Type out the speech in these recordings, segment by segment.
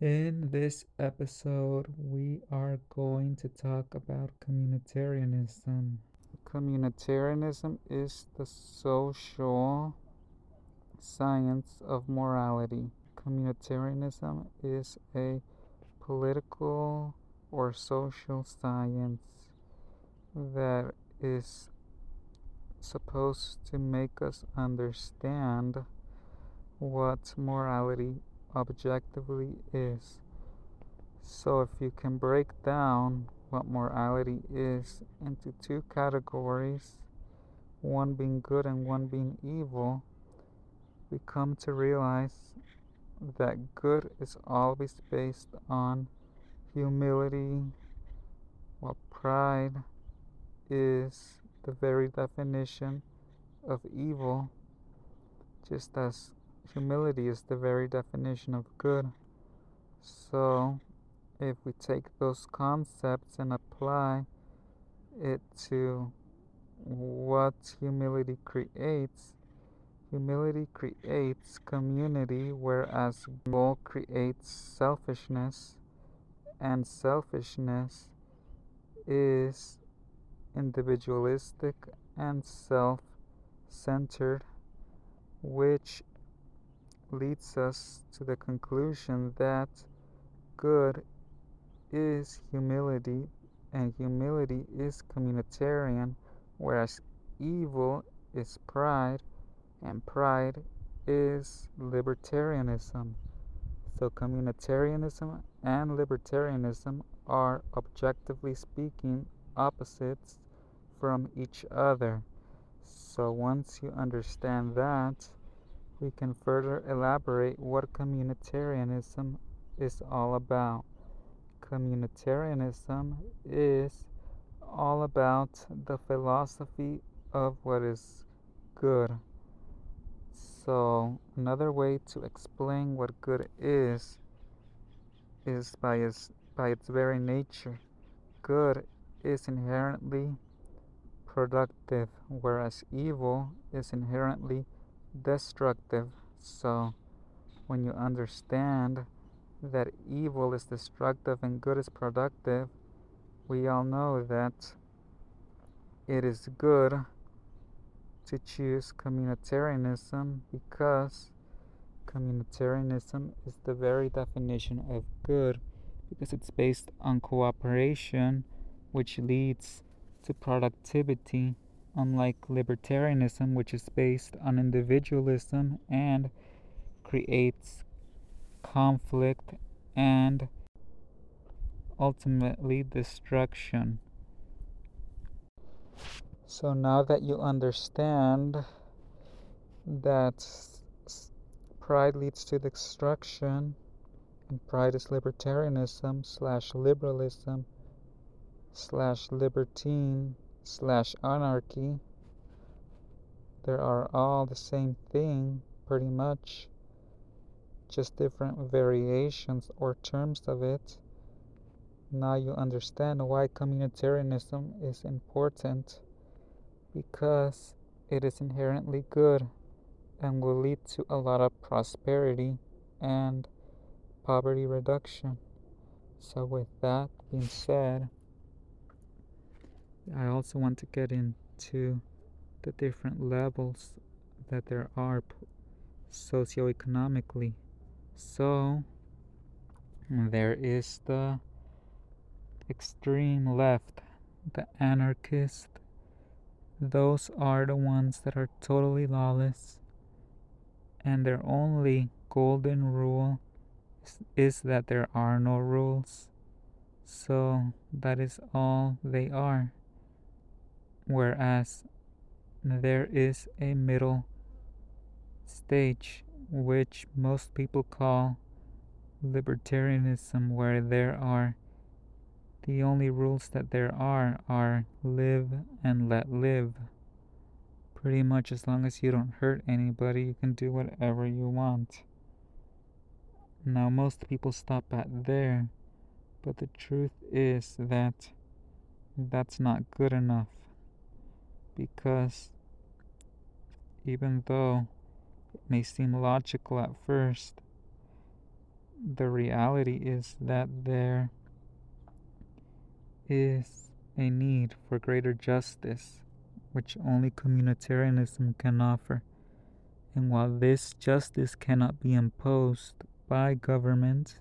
In this episode, we are going to talk about communitarianism. Communitarianism is the social science of morality. Communitarianism is a political or social science that is supposed to make us understand what morality objectively is. So, if you can break down what morality is into two categories, one being good and one being evil, we come to realize that good is always based on humility, while pride is the very definition of evil, just as humility is the very definition of good. So, if we take those concepts and apply it to what humility creates, humility creates community, whereas goal creates selfishness, and selfishness is individualistic and self centered, which leads us to the conclusion that good is humility and humility is communitarian, whereas evil is pride and pride is libertarianism. So, communitarianism and libertarianism are, objectively speaking, opposites from each other. So, once you understand that, we can further elaborate what communitarianism is all about. Communitarianism is all about the philosophy of what is good. So, another way to explain what good is is by its, by its very nature. Good is inherently productive, whereas evil is inherently destructive. So, when you understand that evil is destructive and good is productive, we all know that it is good to choose communitarianism because communitarianism is the very definition of good because it's based on cooperation, which leads to productivity unlike libertarianism, which is based on individualism and creates conflict and ultimately destruction. So now that you understand that pride leads to destruction, and pride is libertarianism slash liberalism slash libertine slash anarchy, there are all the same thing pretty much, just different variations or terms of it. Now you understand why communitarianism is important because it is inherently good and will lead to a lot of prosperity and poverty reduction. So, with that being said, I also want to get into the different levels that there are socioeconomically. So, there is the extreme left, the anarchist. Those are the ones that are totally lawless, and their only golden rule is, is that there are no rules. So, that is all they are whereas there is a middle stage which most people call libertarianism where there are the only rules that there are are live and let live. Pretty much as long as you don't hurt anybody you can do whatever you want. Now most people stop at there but the truth is that that's not good enough because even though it may seem logical at first, the reality is that there is a need for greater justice, which only communitarianism can offer. And while this justice cannot be imposed by government,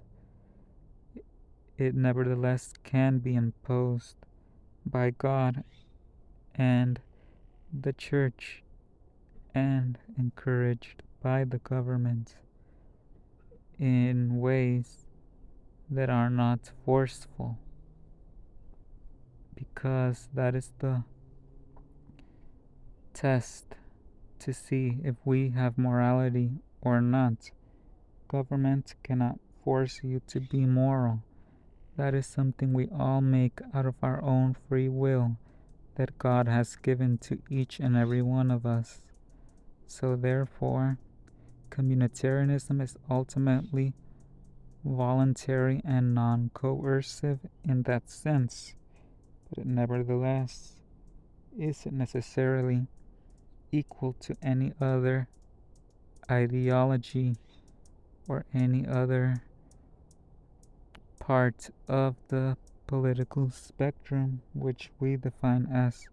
it nevertheless can be imposed by God and the church and encouraged by the government in ways that are not forceful because that is the test to see if we have morality or not. Government cannot force you to be moral. That is something we all make out of our own free will that God has given to each and every one of us. So, therefore, communitarianism is ultimately voluntary and non coercive in that sense, but it nevertheless isn't necessarily equal to any other ideology or any other part of the political spectrum, which we define as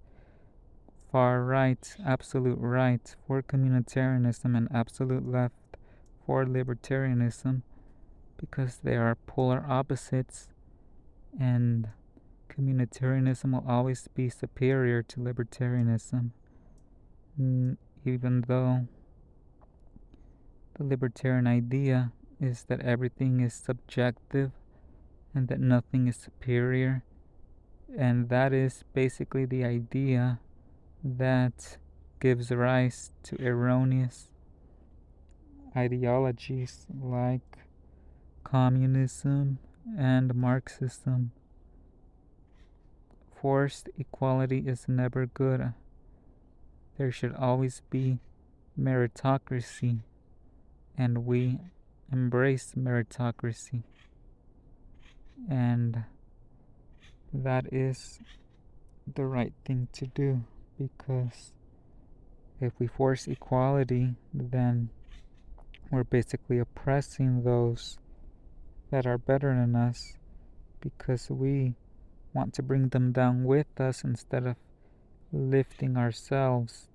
far right, absolute right for communitarianism, and absolute left for libertarianism, because they are polar opposites, and communitarianism will always be superior to libertarianism, even though the libertarian idea is that everything is subjective and that nothing is superior. And that is basically the idea that gives rise to erroneous ideologies like communism and Marxism. Forced equality is never good. There should always be meritocracy, and we embrace meritocracy and that is the right thing to do because if we force equality, then we're basically oppressing those that are better than us because we want to bring them down with us instead of lifting ourselves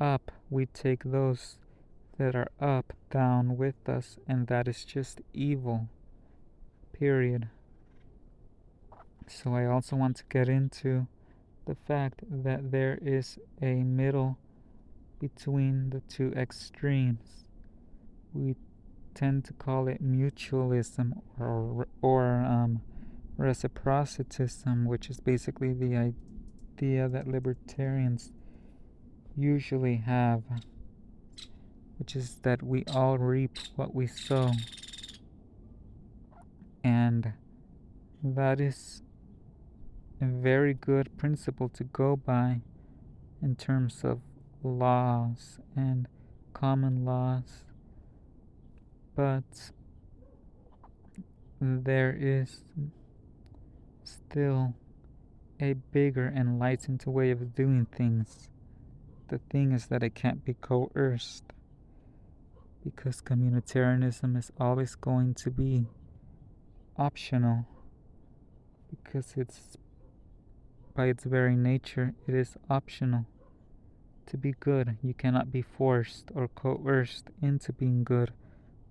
up. We take those that are up down with us, and that is just evil period. So I also want to get into the fact that there is a middle between the two extremes. We tend to call it mutualism or, or um, reciprocitism, which is basically the idea that libertarians usually have, which is that we all reap what we sow and that is a very good principle to go by in terms of laws and common laws but there is still a bigger enlightened way of doing things. The thing is that it can't be coerced because communitarianism is always going to be optional because it's by its very nature it is optional to be good. You cannot be forced or coerced into being good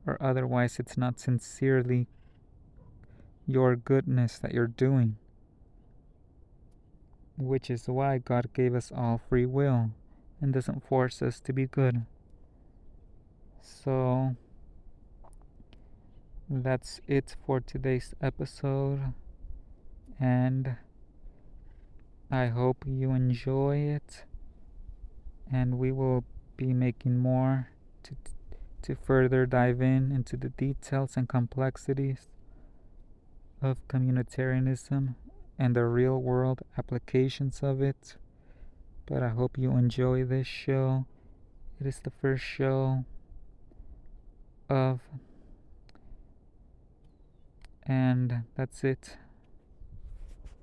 or otherwise it's not sincerely your goodness that you're doing. Which is why God gave us all free will and doesn't force us to be good. So that's it for today's episode and I hope you enjoy it and we will be making more to to further dive in into the details and complexities of communitarianism and the real world applications of it. But I hope you enjoy this show. It is the first show of and that's it.